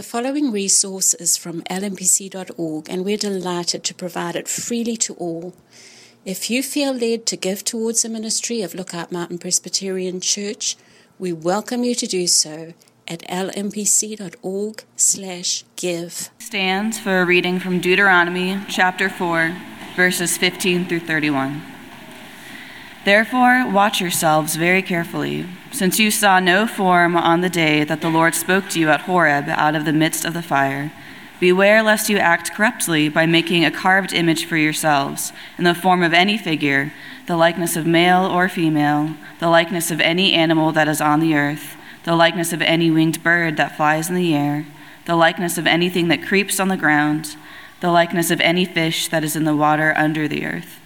The following resource is from lmpc.org, and we're delighted to provide it freely to all. If you feel led to give towards the ministry of Lookout Mountain Presbyterian Church, we welcome you to do so at lmpc.org slash give. Stands for a reading from Deuteronomy chapter 4, verses 15 through 31. Therefore, watch yourselves very carefully, since you saw no form on the day that the Lord spoke to you at Horeb out of the midst of the fire. Beware lest you act corruptly by making a carved image for yourselves, in the form of any figure, the likeness of male or female, the likeness of any animal that is on the earth, the likeness of any winged bird that flies in the air, the likeness of anything that creeps on the ground, the likeness of any fish that is in the water under the earth.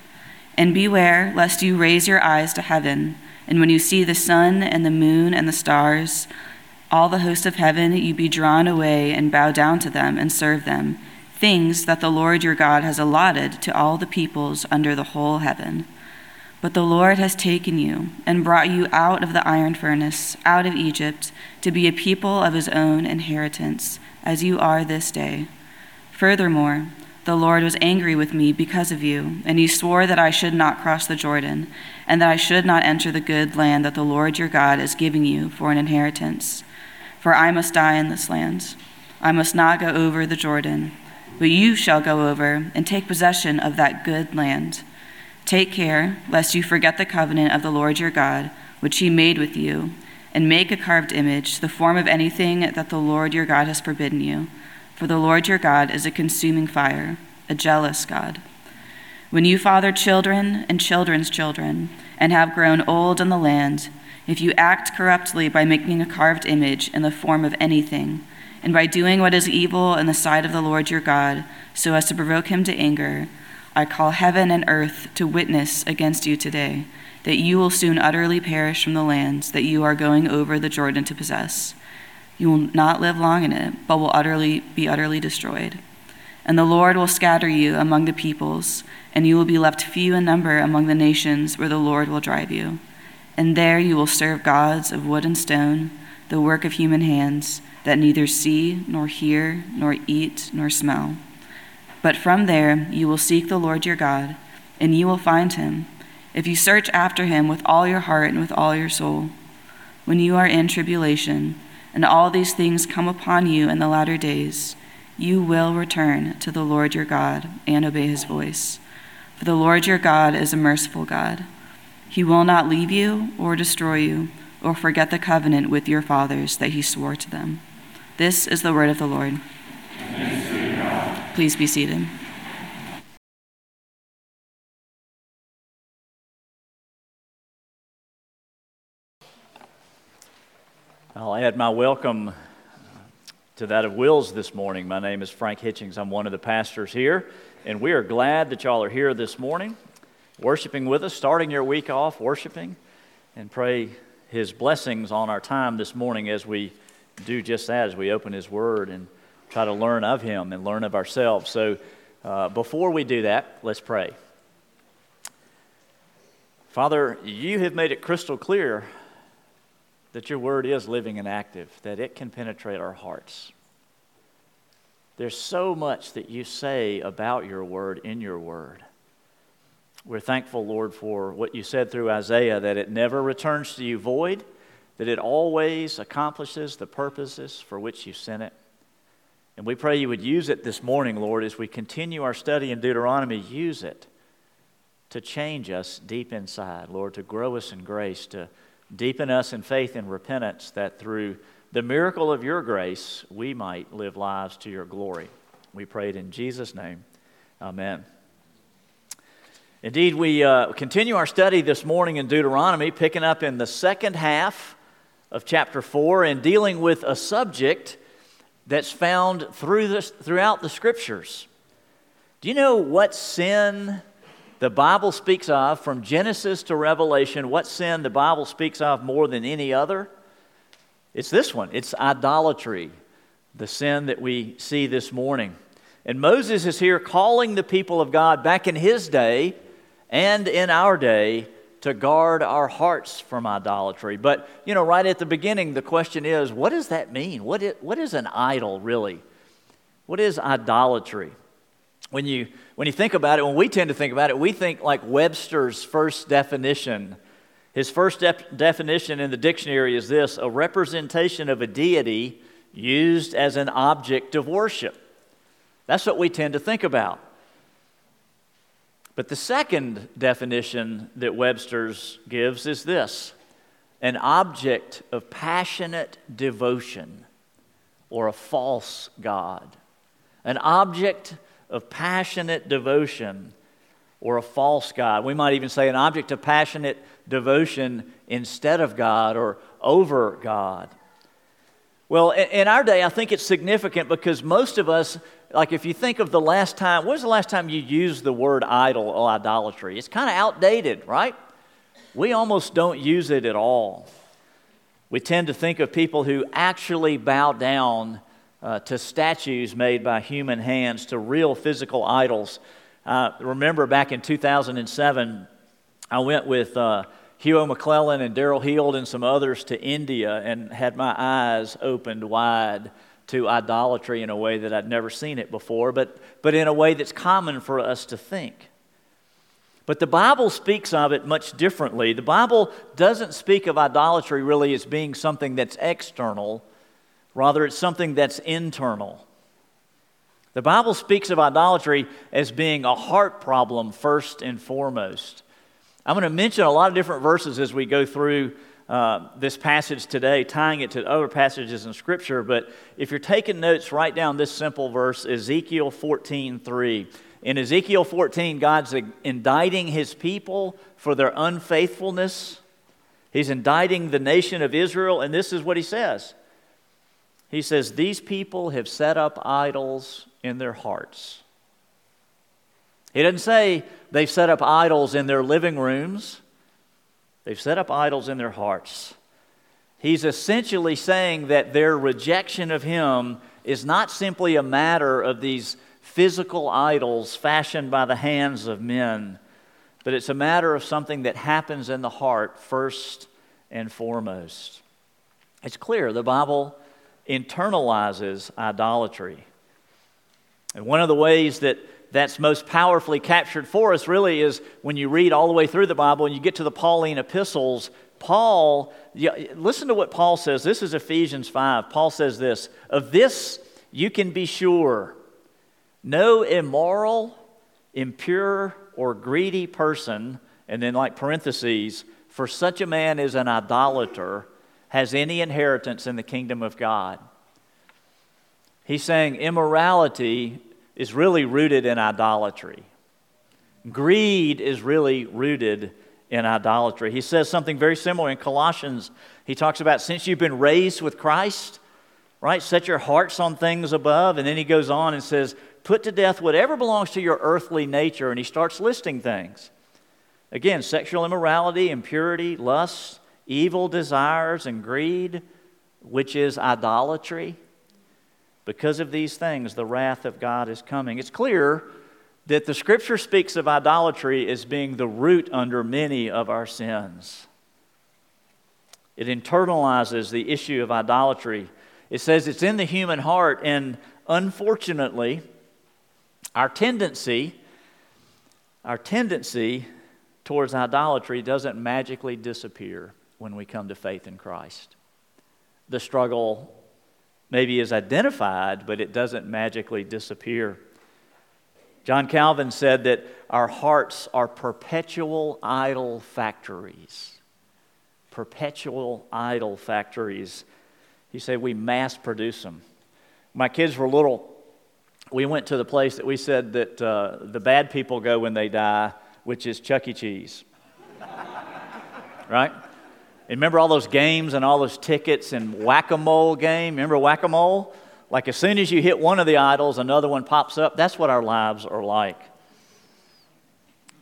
And beware lest you raise your eyes to heaven, and when you see the sun and the moon and the stars, all the host of heaven, you be drawn away and bow down to them and serve them, things that the Lord your God has allotted to all the peoples under the whole heaven. But the Lord has taken you and brought you out of the iron furnace, out of Egypt, to be a people of his own inheritance, as you are this day. Furthermore, the Lord was angry with me because of you, and he swore that I should not cross the Jordan, and that I should not enter the good land that the Lord your God is giving you for an inheritance. For I must die in this land. I must not go over the Jordan, but you shall go over and take possession of that good land. Take care lest you forget the covenant of the Lord your God, which he made with you, and make a carved image, the form of anything that the Lord your God has forbidden you for the Lord your God is a consuming fire, a jealous God. When you father children and children's children, and have grown old in the land, if you act corruptly by making a carved image in the form of anything, and by doing what is evil in the sight of the Lord your God, so as to provoke him to anger, I call heaven and earth to witness against you today, that you will soon utterly perish from the lands that you are going over the Jordan to possess. You will not live long in it, but will utterly be utterly destroyed. And the Lord will scatter you among the peoples, and you will be left few in number among the nations where the Lord will drive you. And there you will serve gods of wood and stone, the work of human hands, that neither see, nor hear, nor eat, nor smell. But from there you will seek the Lord your God, and you will find him, if you search after him with all your heart and with all your soul. When you are in tribulation, and all these things come upon you in the latter days, you will return to the Lord your God and obey his voice. For the Lord your God is a merciful God. He will not leave you or destroy you or forget the covenant with your fathers that he swore to them. This is the word of the Lord. Please be seated. I'll add my welcome to that of Will's this morning. My name is Frank Hitchings. I'm one of the pastors here, and we are glad that y'all are here this morning, worshiping with us, starting your week off worshiping, and pray His blessings on our time this morning as we do just that, as we open His Word and try to learn of Him and learn of ourselves. So, uh, before we do that, let's pray. Father, you have made it crystal clear that your word is living and active, that it can penetrate our hearts. There's so much that you say about your word in your word. We're thankful, Lord, for what you said through Isaiah that it never returns to you void, that it always accomplishes the purposes for which you sent it. And we pray you would use it this morning, Lord, as we continue our study in Deuteronomy. Use it to change us deep inside, Lord, to grow us in grace, to Deepen us in faith and repentance that through the miracle of your grace, we might live lives to your glory. We pray it in Jesus' name. Amen. Indeed, we uh, continue our study this morning in Deuteronomy, picking up in the second half of chapter 4 and dealing with a subject that's found through this, throughout the scriptures. Do you know what sin the Bible speaks of from Genesis to Revelation, what sin the Bible speaks of more than any other? It's this one it's idolatry, the sin that we see this morning. And Moses is here calling the people of God back in his day and in our day to guard our hearts from idolatry. But, you know, right at the beginning, the question is what does that mean? What is, what is an idol, really? What is idolatry? When you, when you think about it, when we tend to think about it, we think like Webster's first definition. His first def- definition in the dictionary is this a representation of a deity used as an object of worship. That's what we tend to think about. But the second definition that Webster's gives is this an object of passionate devotion or a false God. An object of passionate devotion or a false God. We might even say an object of passionate devotion instead of God or over God. Well, in our day, I think it's significant because most of us, like if you think of the last time, when was the last time you used the word idol or idolatry? It's kind of outdated, right? We almost don't use it at all. We tend to think of people who actually bow down uh, to statues made by human hands, to real physical idols. Remember back in 2007, I went with. Uh, Hugh Maclellan and Daryl Heald and some others to India and had my eyes opened wide to idolatry in a way that I'd never seen it before, but, but in a way that's common for us to think. But the Bible speaks of it much differently. The Bible doesn't speak of idolatry really as being something that's external, rather, it's something that's internal. The Bible speaks of idolatry as being a heart problem first and foremost. I'm going to mention a lot of different verses as we go through uh, this passage today, tying it to other passages in Scripture. But if you're taking notes, write down this simple verse Ezekiel 14 3. In Ezekiel 14, God's indicting his people for their unfaithfulness. He's indicting the nation of Israel, and this is what he says He says, These people have set up idols in their hearts. He doesn't say they've set up idols in their living rooms, they've set up idols in their hearts. He's essentially saying that their rejection of Him is not simply a matter of these physical idols fashioned by the hands of men, but it's a matter of something that happens in the heart first and foremost. It's clear the Bible internalizes idolatry. And one of the ways that that's most powerfully captured for us really is when you read all the way through the Bible and you get to the Pauline epistles. Paul, listen to what Paul says. This is Ephesians 5. Paul says this Of this you can be sure no immoral, impure, or greedy person, and then like parentheses, for such a man is an idolater, has any inheritance in the kingdom of God. He's saying immorality is really rooted in idolatry. Greed is really rooted in idolatry. He says something very similar in Colossians. He talks about since you've been raised with Christ, right? Set your hearts on things above. And then he goes on and says, put to death whatever belongs to your earthly nature. And he starts listing things. Again, sexual immorality, impurity, lust, evil desires, and greed, which is idolatry. Because of these things, the wrath of God is coming. It's clear that the scripture speaks of idolatry as being the root under many of our sins. It internalizes the issue of idolatry. It says it's in the human heart, and unfortunately, our tendency, our tendency towards idolatry doesn't magically disappear when we come to faith in Christ. The struggle maybe is identified, but it doesn't magically disappear. John Calvin said that our hearts are perpetual idol factories. Perpetual idol factories. He said we mass produce them. My kids were little. We went to the place that we said that uh, the bad people go when they die, which is Chuck E. Cheese. right? And remember all those games and all those tickets and whack a mole game? Remember whack a mole? Like as soon as you hit one of the idols, another one pops up. That's what our lives are like.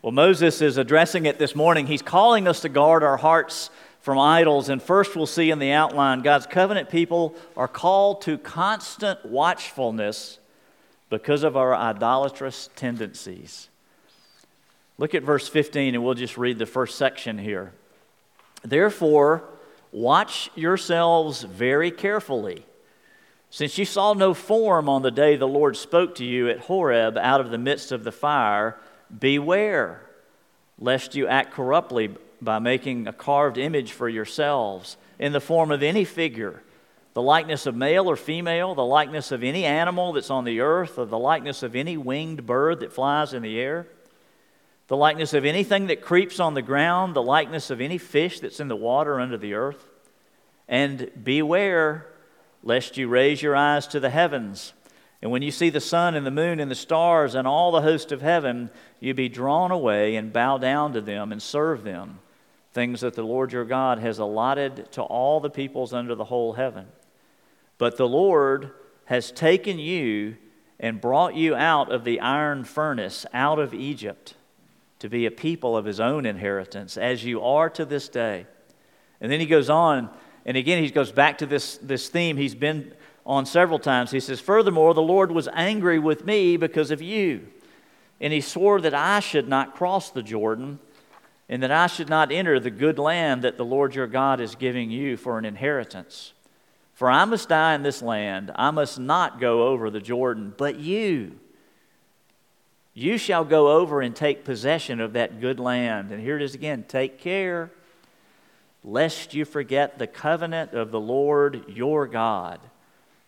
Well, Moses is addressing it this morning. He's calling us to guard our hearts from idols. And first, we'll see in the outline God's covenant people are called to constant watchfulness because of our idolatrous tendencies. Look at verse 15, and we'll just read the first section here. Therefore, watch yourselves very carefully. Since you saw no form on the day the Lord spoke to you at Horeb out of the midst of the fire, beware lest you act corruptly by making a carved image for yourselves in the form of any figure, the likeness of male or female, the likeness of any animal that's on the earth, or the likeness of any winged bird that flies in the air the likeness of anything that creeps on the ground, the likeness of any fish that's in the water under the earth. And beware lest you raise your eyes to the heavens. And when you see the sun and the moon and the stars and all the host of heaven, you be drawn away and bow down to them and serve them, things that the Lord your God has allotted to all the peoples under the whole heaven. But the Lord has taken you and brought you out of the iron furnace, out of Egypt to be a people of his own inheritance, as you are to this day. And then he goes on, and again, he goes back to this, this theme he's been on several times. He says, Furthermore, the Lord was angry with me because of you, and he swore that I should not cross the Jordan, and that I should not enter the good land that the Lord your God is giving you for an inheritance. For I must die in this land, I must not go over the Jordan, but you you shall go over and take possession of that good land. And here it is again take care lest you forget the covenant of the Lord your God,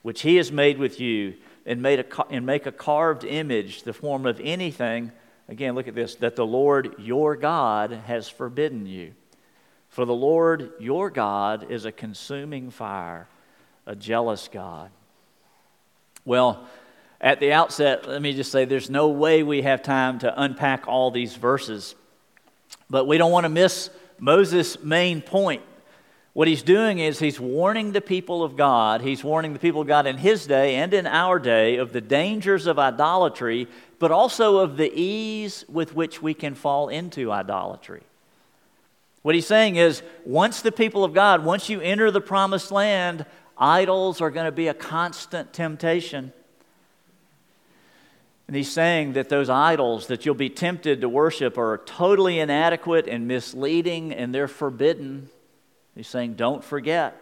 which he has made with you, and, made a, and make a carved image, the form of anything. Again, look at this that the Lord your God has forbidden you. For the Lord your God is a consuming fire, a jealous God. Well, at the outset, let me just say there's no way we have time to unpack all these verses. But we don't want to miss Moses' main point. What he's doing is he's warning the people of God, he's warning the people of God in his day and in our day of the dangers of idolatry, but also of the ease with which we can fall into idolatry. What he's saying is once the people of God, once you enter the promised land, idols are going to be a constant temptation. And he's saying that those idols that you'll be tempted to worship are totally inadequate and misleading and they're forbidden. He's saying, don't forget.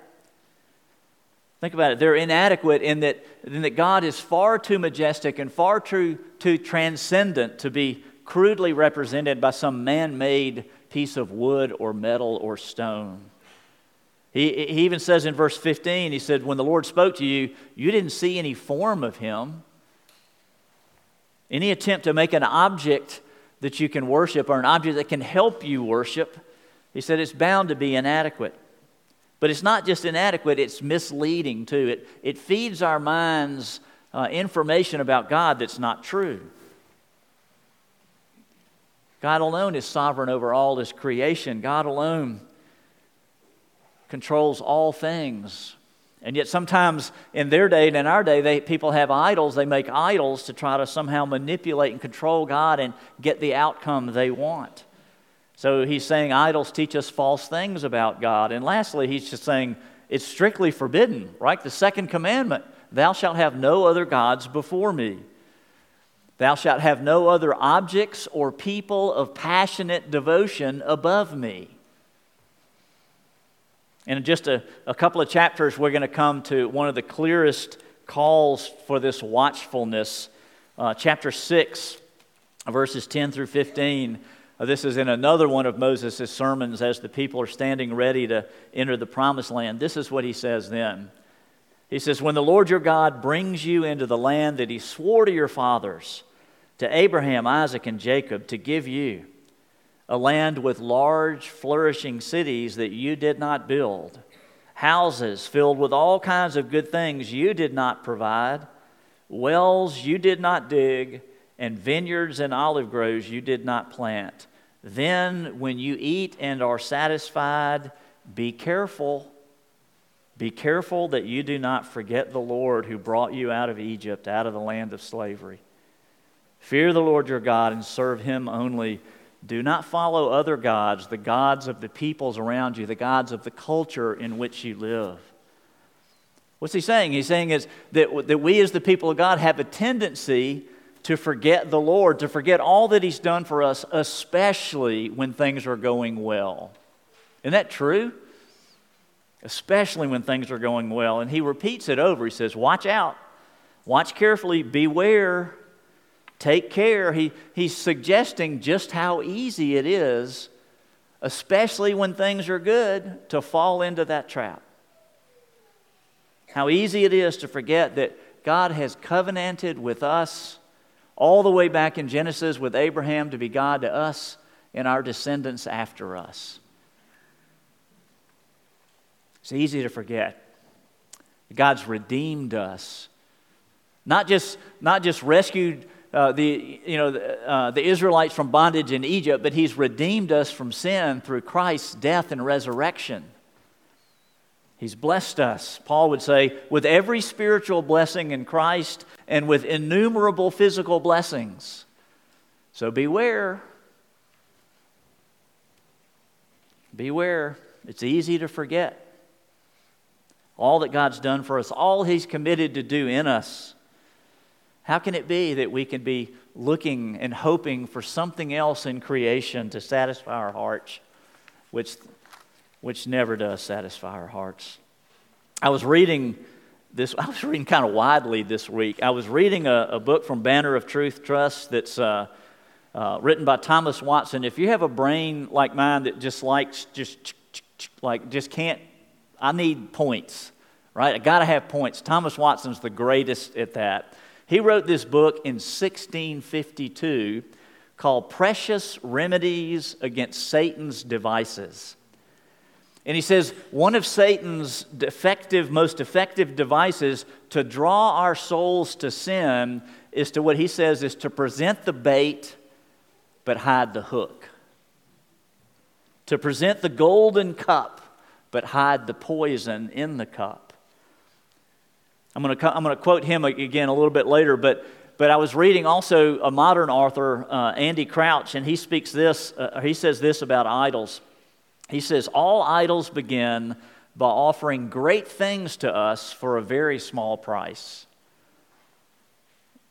Think about it. They're inadequate in that, in that God is far too majestic and far too, too transcendent to be crudely represented by some man made piece of wood or metal or stone. He, he even says in verse 15, he said, When the Lord spoke to you, you didn't see any form of him. Any attempt to make an object that you can worship or an object that can help you worship, he said it's bound to be inadequate. But it's not just inadequate, it's misleading too. It, it feeds our minds uh, information about God that's not true. God alone is sovereign over all His creation. God alone controls all things. And yet, sometimes in their day and in our day, they, people have idols. They make idols to try to somehow manipulate and control God and get the outcome they want. So he's saying idols teach us false things about God. And lastly, he's just saying it's strictly forbidden, right? The second commandment Thou shalt have no other gods before me. Thou shalt have no other objects or people of passionate devotion above me. In just a, a couple of chapters, we're going to come to one of the clearest calls for this watchfulness. Uh, chapter 6, verses 10 through 15. Uh, this is in another one of Moses' sermons as the people are standing ready to enter the promised land. This is what he says then. He says, When the Lord your God brings you into the land that he swore to your fathers, to Abraham, Isaac, and Jacob, to give you, a land with large, flourishing cities that you did not build, houses filled with all kinds of good things you did not provide, wells you did not dig, and vineyards and olive groves you did not plant. Then, when you eat and are satisfied, be careful. Be careful that you do not forget the Lord who brought you out of Egypt, out of the land of slavery. Fear the Lord your God and serve him only. Do not follow other gods, the gods of the peoples around you, the gods of the culture in which you live. What's he saying? He's saying is that, that we, as the people of God, have a tendency to forget the Lord, to forget all that He's done for us, especially when things are going well. Isn't that true? Especially when things are going well. And He repeats it over. He says, Watch out, watch carefully, beware, take care. He, he's suggesting just how easy it is, especially when things are good, to fall into that trap. How easy it is to forget that God has covenanted with us all the way back in Genesis with Abraham to be God to us and our descendants after us. It's easy to forget. God's redeemed us. Not just, not just rescued uh, the, you know, uh, the Israelites from bondage in Egypt, but He's redeemed us from sin through Christ's death and resurrection. He's blessed us, Paul would say, with every spiritual blessing in Christ and with innumerable physical blessings. So beware. Beware. It's easy to forget all that God's done for us, all He's committed to do in us. How can it be that we can be looking and hoping for something else in creation to satisfy our hearts, which, which never does satisfy our hearts? I was reading this, I was reading kind of widely this week. I was reading a, a book from Banner of Truth Trust that's uh, uh, written by Thomas Watson. If you have a brain like mine that just likes, just like, just can't, I need points, right? I got to have points. Thomas Watson's the greatest at that. He wrote this book in 1652 called Precious Remedies Against Satan's Devices. And he says one of Satan's defective, most effective devices to draw our souls to sin is to what he says is to present the bait but hide the hook. To present the golden cup but hide the poison in the cup. I'm going to, I'm going to quote him again a little bit later, but, but I was reading also a modern author, uh, Andy Crouch, and he speaks this, uh, he says this about idols. He says, All idols begin by offering great things to us for a very small price.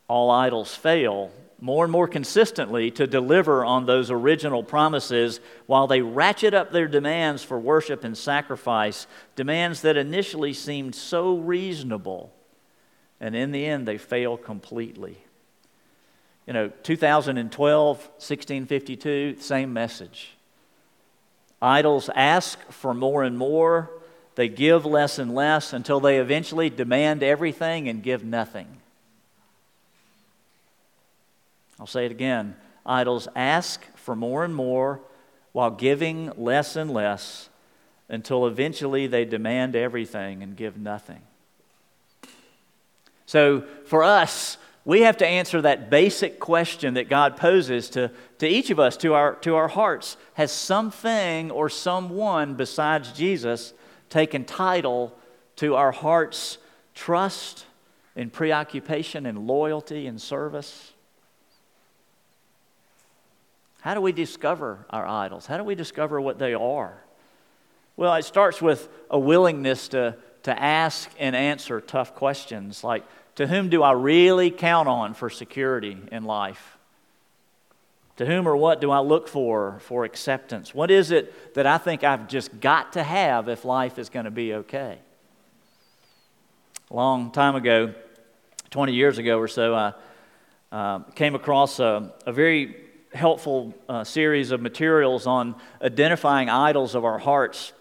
All idols fail more and more consistently to deliver on those original promises while they ratchet up their demands for worship and sacrifice, demands that initially seemed so reasonable. And in the end, they fail completely. You know, 2012, 1652, same message. Idols ask for more and more. They give less and less until they eventually demand everything and give nothing. I'll say it again. Idols ask for more and more while giving less and less until eventually they demand everything and give nothing. So for us, we have to answer that basic question that God poses to, to each of us, to our, to our hearts. Has something or someone besides Jesus taken title to our heart's trust and preoccupation and loyalty and service? How do we discover our idols? How do we discover what they are? Well, it starts with a willingness to, to ask and answer tough questions like, to whom do I really count on for security in life? To whom or what do I look for for acceptance? What is it that I think I've just got to have if life is going to be okay? A long time ago, 20 years ago or so, I uh, came across a, a very helpful uh, series of materials on identifying idols of our hearts.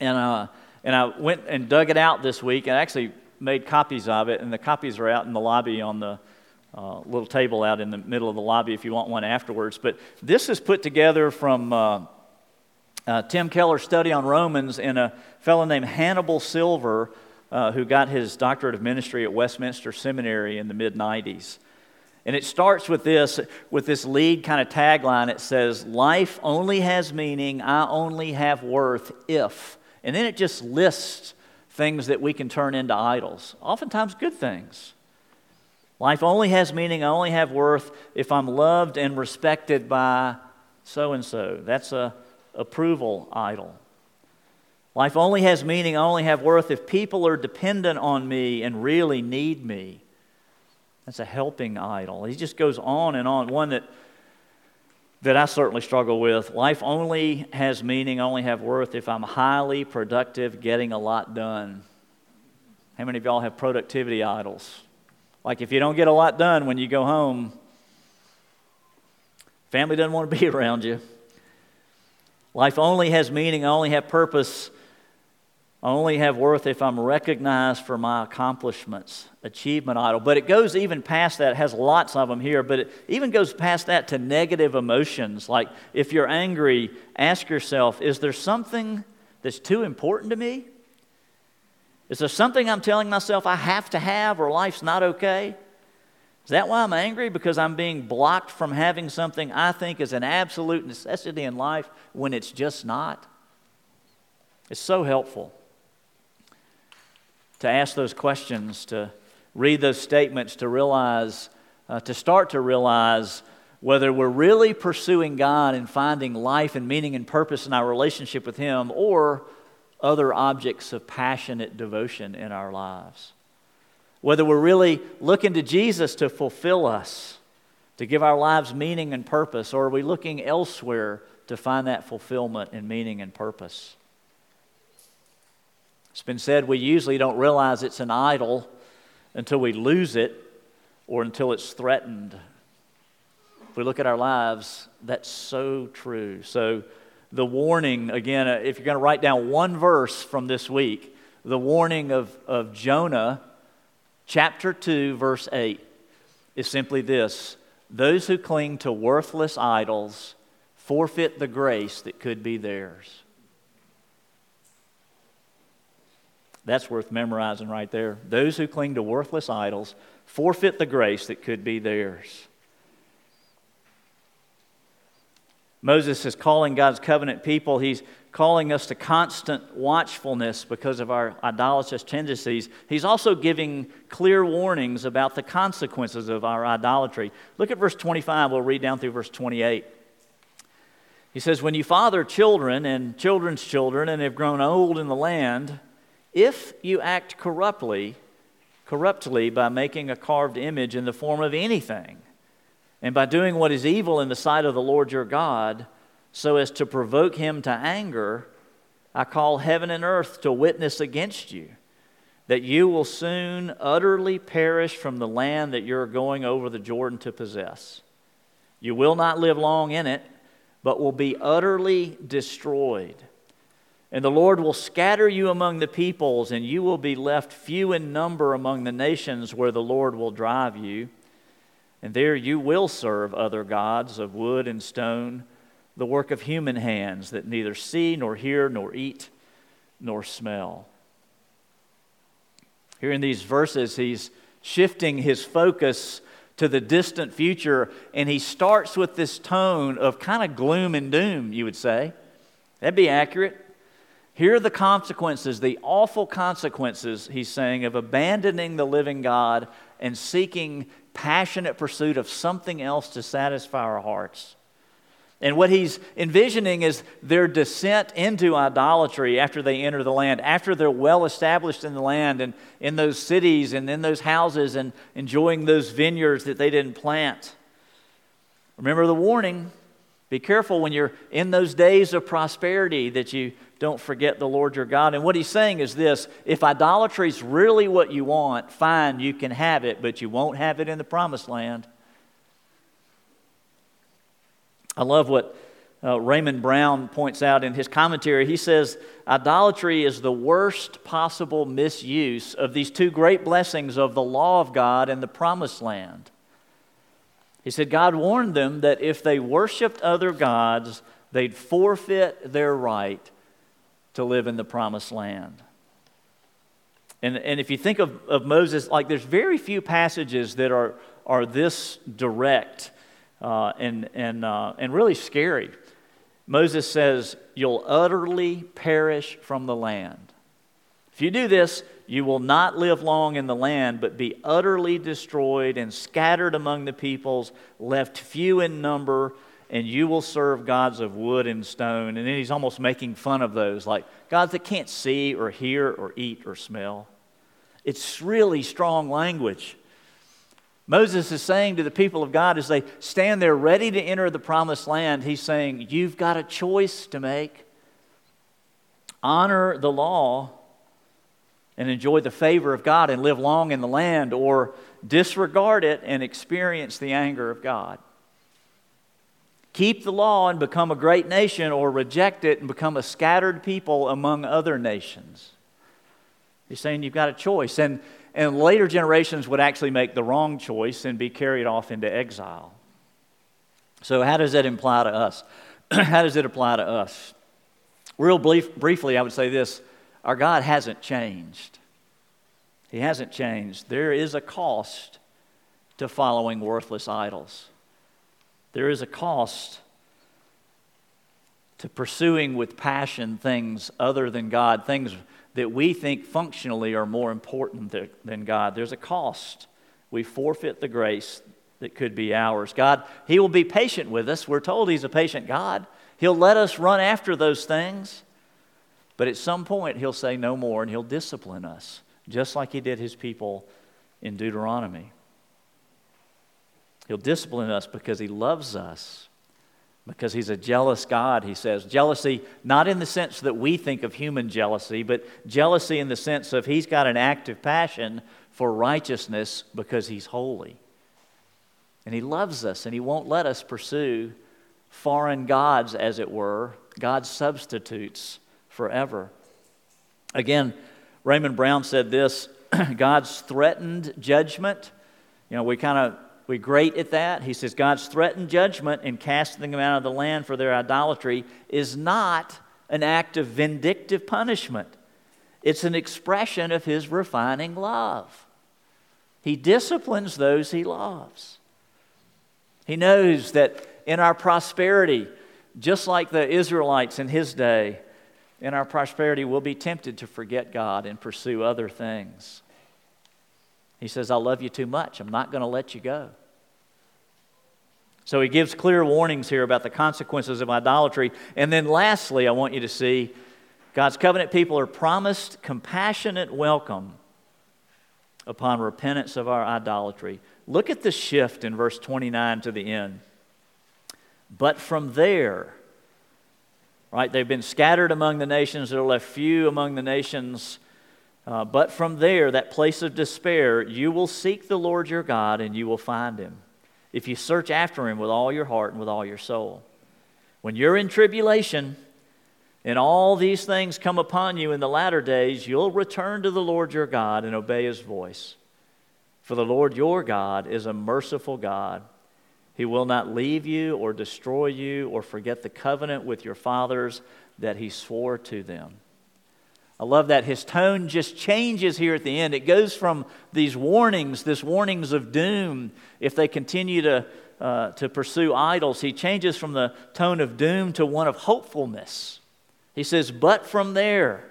And, uh, and I went and dug it out this week and actually made copies of it, and the copies are out in the lobby on the uh, little table out in the middle of the lobby if you want one afterwards. But this is put together from uh, uh, Tim Keller's study on Romans and a fellow named Hannibal Silver, uh, who got his doctorate of ministry at Westminster Seminary in the mid 90s. And it starts with this, with this lead kind of tagline. It says, Life only has meaning, I only have worth if. And then it just lists things that we can turn into idols, oftentimes good things. Life only has meaning, I only have worth if I'm loved and respected by so and so. That's a approval idol. Life only has meaning, I only have worth if people are dependent on me and really need me. That's a helping idol. He just goes on and on. One that that I certainly struggle with. Life only has meaning, only have worth if I'm highly productive, getting a lot done. How many of y'all have productivity idols? Like if you don't get a lot done when you go home, family doesn't want to be around you. Life only has meaning, only have purpse I only have worth if I'm recognized for my accomplishments, achievement idol. But it goes even past that, it has lots of them here, but it even goes past that to negative emotions. Like if you're angry, ask yourself, is there something that's too important to me? Is there something I'm telling myself I have to have or life's not okay? Is that why I'm angry? Because I'm being blocked from having something I think is an absolute necessity in life when it's just not? It's so helpful to ask those questions, to read those statements, to realize, uh, to start to realize whether we're really pursuing God and finding life and meaning and purpose in our relationship with Him or other objects of passionate devotion in our lives. Whether we're really looking to Jesus to fulfill us, to give our lives meaning and purpose, or are we looking elsewhere to find that fulfillment and meaning and purpose? It's been said we usually don't realize it's an idol until we lose it or until it's threatened. If we look at our lives, that's so true. So, the warning again, uh, if you're going to write down one verse from this week, the warning of, of Jonah, chapter 2, verse 8, is simply this Those who cling to worthless idols forfeit the grace that could be theirs. That's worth memorizing right there. Those who cling to worthless idols forfeit the grace that could be theirs. Moses is calling God's covenant people. He's calling us to constant watchfulness because of our idolatrous tendencies. He's also giving clear warnings about the consequences of our idolatry. Look at verse 25. We'll read down through verse 28. He says, When you father children and children's children and have grown old in the land, if you act corruptly, corruptly by making a carved image in the form of anything, and by doing what is evil in the sight of the Lord your God, so as to provoke him to anger, I call heaven and earth to witness against you, that you will soon utterly perish from the land that you're going over the Jordan to possess. You will not live long in it, but will be utterly destroyed. And the Lord will scatter you among the peoples, and you will be left few in number among the nations where the Lord will drive you. And there you will serve other gods of wood and stone, the work of human hands that neither see, nor hear, nor eat, nor smell. Here in these verses, he's shifting his focus to the distant future, and he starts with this tone of kind of gloom and doom, you would say. That'd be accurate. Here are the consequences, the awful consequences, he's saying, of abandoning the living God and seeking passionate pursuit of something else to satisfy our hearts. And what he's envisioning is their descent into idolatry after they enter the land, after they're well established in the land and in those cities and in those houses and enjoying those vineyards that they didn't plant. Remember the warning be careful when you're in those days of prosperity that you don't forget the Lord your God. And what he's saying is this if idolatry is really what you want, fine, you can have it, but you won't have it in the promised land. I love what uh, Raymond Brown points out in his commentary. He says, Idolatry is the worst possible misuse of these two great blessings of the law of God and the promised land. He said, God warned them that if they worshiped other gods, they'd forfeit their right to live in the promised land. And, and if you think of, of Moses, like there's very few passages that are, are this direct uh, and, and, uh, and really scary. Moses says, You'll utterly perish from the land. If you do this, you will not live long in the land, but be utterly destroyed and scattered among the peoples, left few in number and you will serve gods of wood and stone. And then he's almost making fun of those, like gods that can't see or hear or eat or smell. It's really strong language. Moses is saying to the people of God as they stand there ready to enter the promised land, he's saying, You've got a choice to make. Honor the law and enjoy the favor of God and live long in the land, or disregard it and experience the anger of God. Keep the law and become a great nation, or reject it and become a scattered people among other nations. He's saying you've got a choice. And and later generations would actually make the wrong choice and be carried off into exile. So, how does that imply to us? how does it apply to us? Real brief, briefly, I would say this our God hasn't changed. He hasn't changed. There is a cost to following worthless idols, there is a cost to pursuing with passion things other than God, things that we think functionally are more important than God. There's a cost. We forfeit the grace that could be ours. God, He will be patient with us. We're told He's a patient God. He'll let us run after those things. But at some point, He'll say no more and He'll discipline us, just like He did His people in Deuteronomy. He'll discipline us because He loves us because he's a jealous God, he says. Jealousy, not in the sense that we think of human jealousy, but jealousy in the sense of he's got an active passion for righteousness because he's holy. And he loves us, and he won't let us pursue foreign gods, as it were, God's substitutes forever. Again, Raymond Brown said this God's threatened judgment. You know, we kind of we great at that. He says God's threatened judgment in casting them out of the land for their idolatry is not an act of vindictive punishment. It's an expression of his refining love. He disciplines those he loves. He knows that in our prosperity, just like the Israelites in his day, in our prosperity, we'll be tempted to forget God and pursue other things. He says, I love you too much. I'm not going to let you go. So he gives clear warnings here about the consequences of idolatry. And then lastly, I want you to see God's covenant people are promised compassionate welcome upon repentance of our idolatry. Look at the shift in verse 29 to the end. But from there, right, they've been scattered among the nations, there are left few among the nations. Uh, but from there, that place of despair, you will seek the Lord your God and you will find him if you search after him with all your heart and with all your soul. When you're in tribulation and all these things come upon you in the latter days, you'll return to the Lord your God and obey his voice. For the Lord your God is a merciful God. He will not leave you or destroy you or forget the covenant with your fathers that he swore to them. I love that his tone just changes here at the end. It goes from these warnings, this warnings of doom, if they continue to, uh, to pursue idols. He changes from the tone of doom to one of hopefulness. He says, But from there,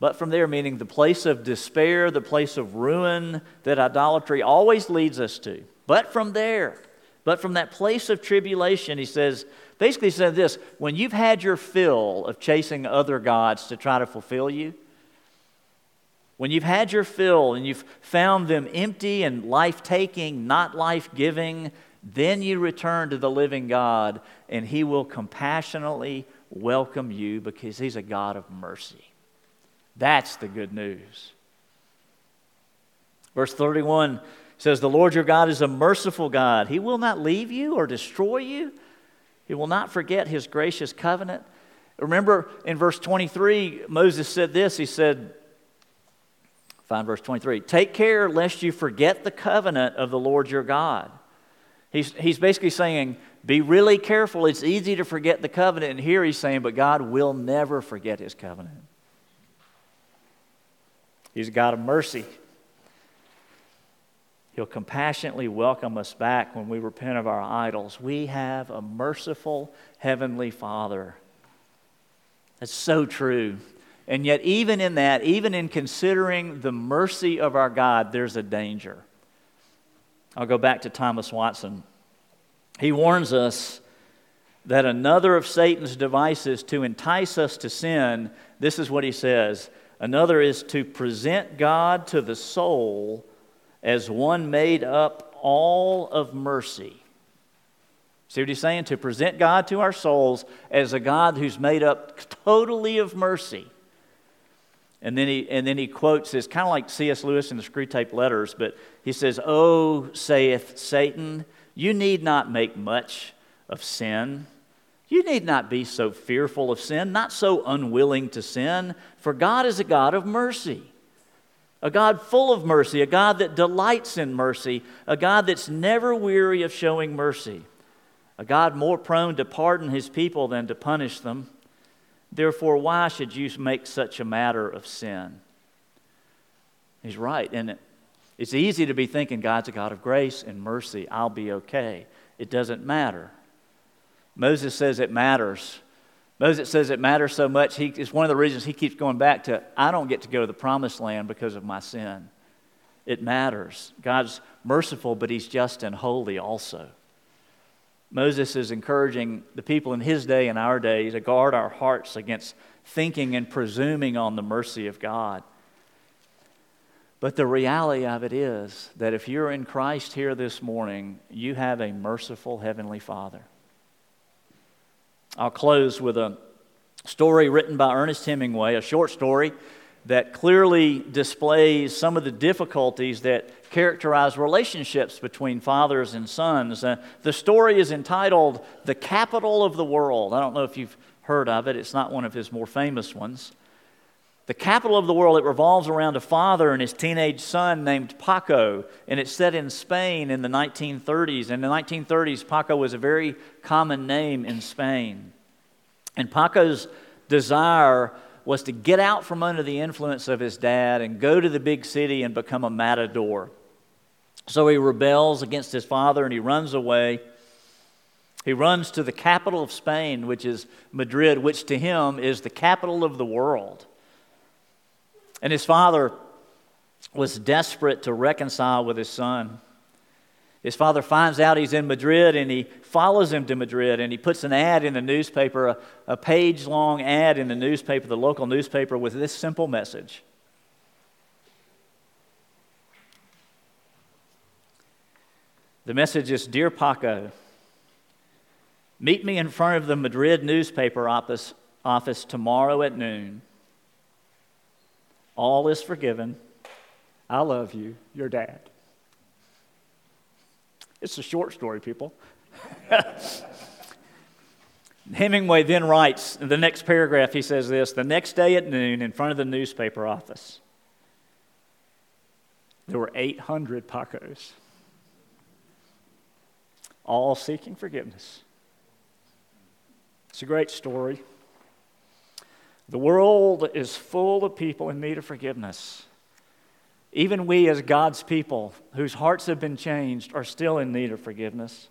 but from there, meaning the place of despair, the place of ruin that idolatry always leads us to. But from there, but from that place of tribulation, he says, basically said this when you've had your fill of chasing other gods to try to fulfill you, when you've had your fill and you've found them empty and life taking, not life giving, then you return to the living God and He will compassionately welcome you because He's a God of mercy. That's the good news. Verse 31 says, The Lord your God is a merciful God. He will not leave you or destroy you. He will not forget his gracious covenant. Remember in verse 23, Moses said this. He said, find verse 23, take care lest you forget the covenant of the Lord your God. He's, he's basically saying, be really careful. It's easy to forget the covenant. And here he's saying, but God will never forget his covenant. He's a God of mercy. He'll compassionately welcome us back when we repent of our idols. We have a merciful Heavenly Father. That's so true. And yet, even in that, even in considering the mercy of our God, there's a danger. I'll go back to Thomas Watson. He warns us that another of Satan's devices to entice us to sin, this is what he says another is to present God to the soul as one made up all of mercy. See what he's saying? To present God to our souls as a God who's made up totally of mercy. And then he, and then he quotes this, kind of like C.S. Lewis in the Screwtape Letters, but he says, Oh, saith Satan, you need not make much of sin. You need not be so fearful of sin, not so unwilling to sin, for God is a God of mercy. A God full of mercy, a God that delights in mercy, a God that's never weary of showing mercy, a God more prone to pardon his people than to punish them. Therefore, why should you make such a matter of sin? He's right, isn't it? It's easy to be thinking God's a God of grace and mercy. I'll be okay. It doesn't matter. Moses says it matters. Moses says it matters so much. He, it's one of the reasons he keeps going back to I don't get to go to the promised land because of my sin. It matters. God's merciful, but he's just and holy also. Moses is encouraging the people in his day and our day to guard our hearts against thinking and presuming on the mercy of God. But the reality of it is that if you're in Christ here this morning, you have a merciful Heavenly Father. I'll close with a story written by Ernest Hemingway, a short story that clearly displays some of the difficulties that characterize relationships between fathers and sons. Uh, the story is entitled The Capital of the World. I don't know if you've heard of it, it's not one of his more famous ones. The capital of the world, it revolves around a father and his teenage son named Paco, and it's set in Spain in the 1930s. In the 1930s, Paco was a very common name in Spain. And Paco's desire was to get out from under the influence of his dad and go to the big city and become a matador. So he rebels against his father and he runs away. He runs to the capital of Spain, which is Madrid, which to him is the capital of the world. And his father was desperate to reconcile with his son. His father finds out he's in Madrid and he follows him to Madrid and he puts an ad in the newspaper, a, a page long ad in the newspaper, the local newspaper, with this simple message The message is Dear Paco, meet me in front of the Madrid newspaper office, office tomorrow at noon. All is forgiven. I love you, your dad. It's a short story, people. Hemingway then writes in the next paragraph, he says this The next day at noon, in front of the newspaper office, there were 800 Pacos, all seeking forgiveness. It's a great story. The world is full of people in need of forgiveness. Even we, as God's people, whose hearts have been changed, are still in need of forgiveness.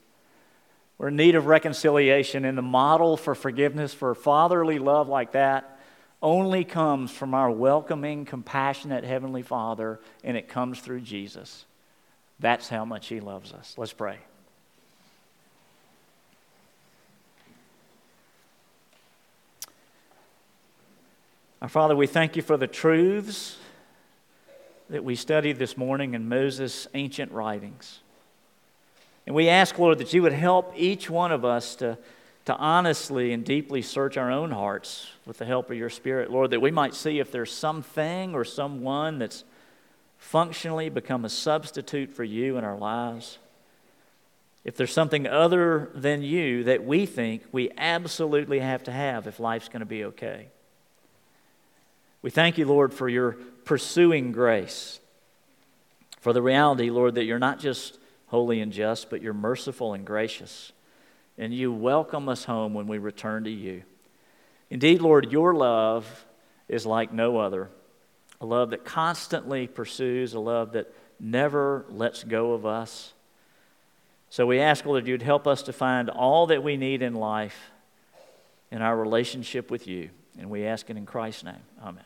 We're in need of reconciliation, and the model for forgiveness, for fatherly love like that, only comes from our welcoming, compassionate Heavenly Father, and it comes through Jesus. That's how much He loves us. Let's pray. Our Father, we thank you for the truths that we studied this morning in Moses' ancient writings. And we ask, Lord, that you would help each one of us to, to honestly and deeply search our own hearts with the help of your Spirit, Lord, that we might see if there's something or someone that's functionally become a substitute for you in our lives. If there's something other than you that we think we absolutely have to have if life's going to be okay. We thank you, Lord, for your pursuing grace, for the reality, Lord, that you're not just holy and just, but you're merciful and gracious. And you welcome us home when we return to you. Indeed, Lord, your love is like no other a love that constantly pursues, a love that never lets go of us. So we ask, Lord, you'd help us to find all that we need in life in our relationship with you. And we ask it in Christ's name. Amen.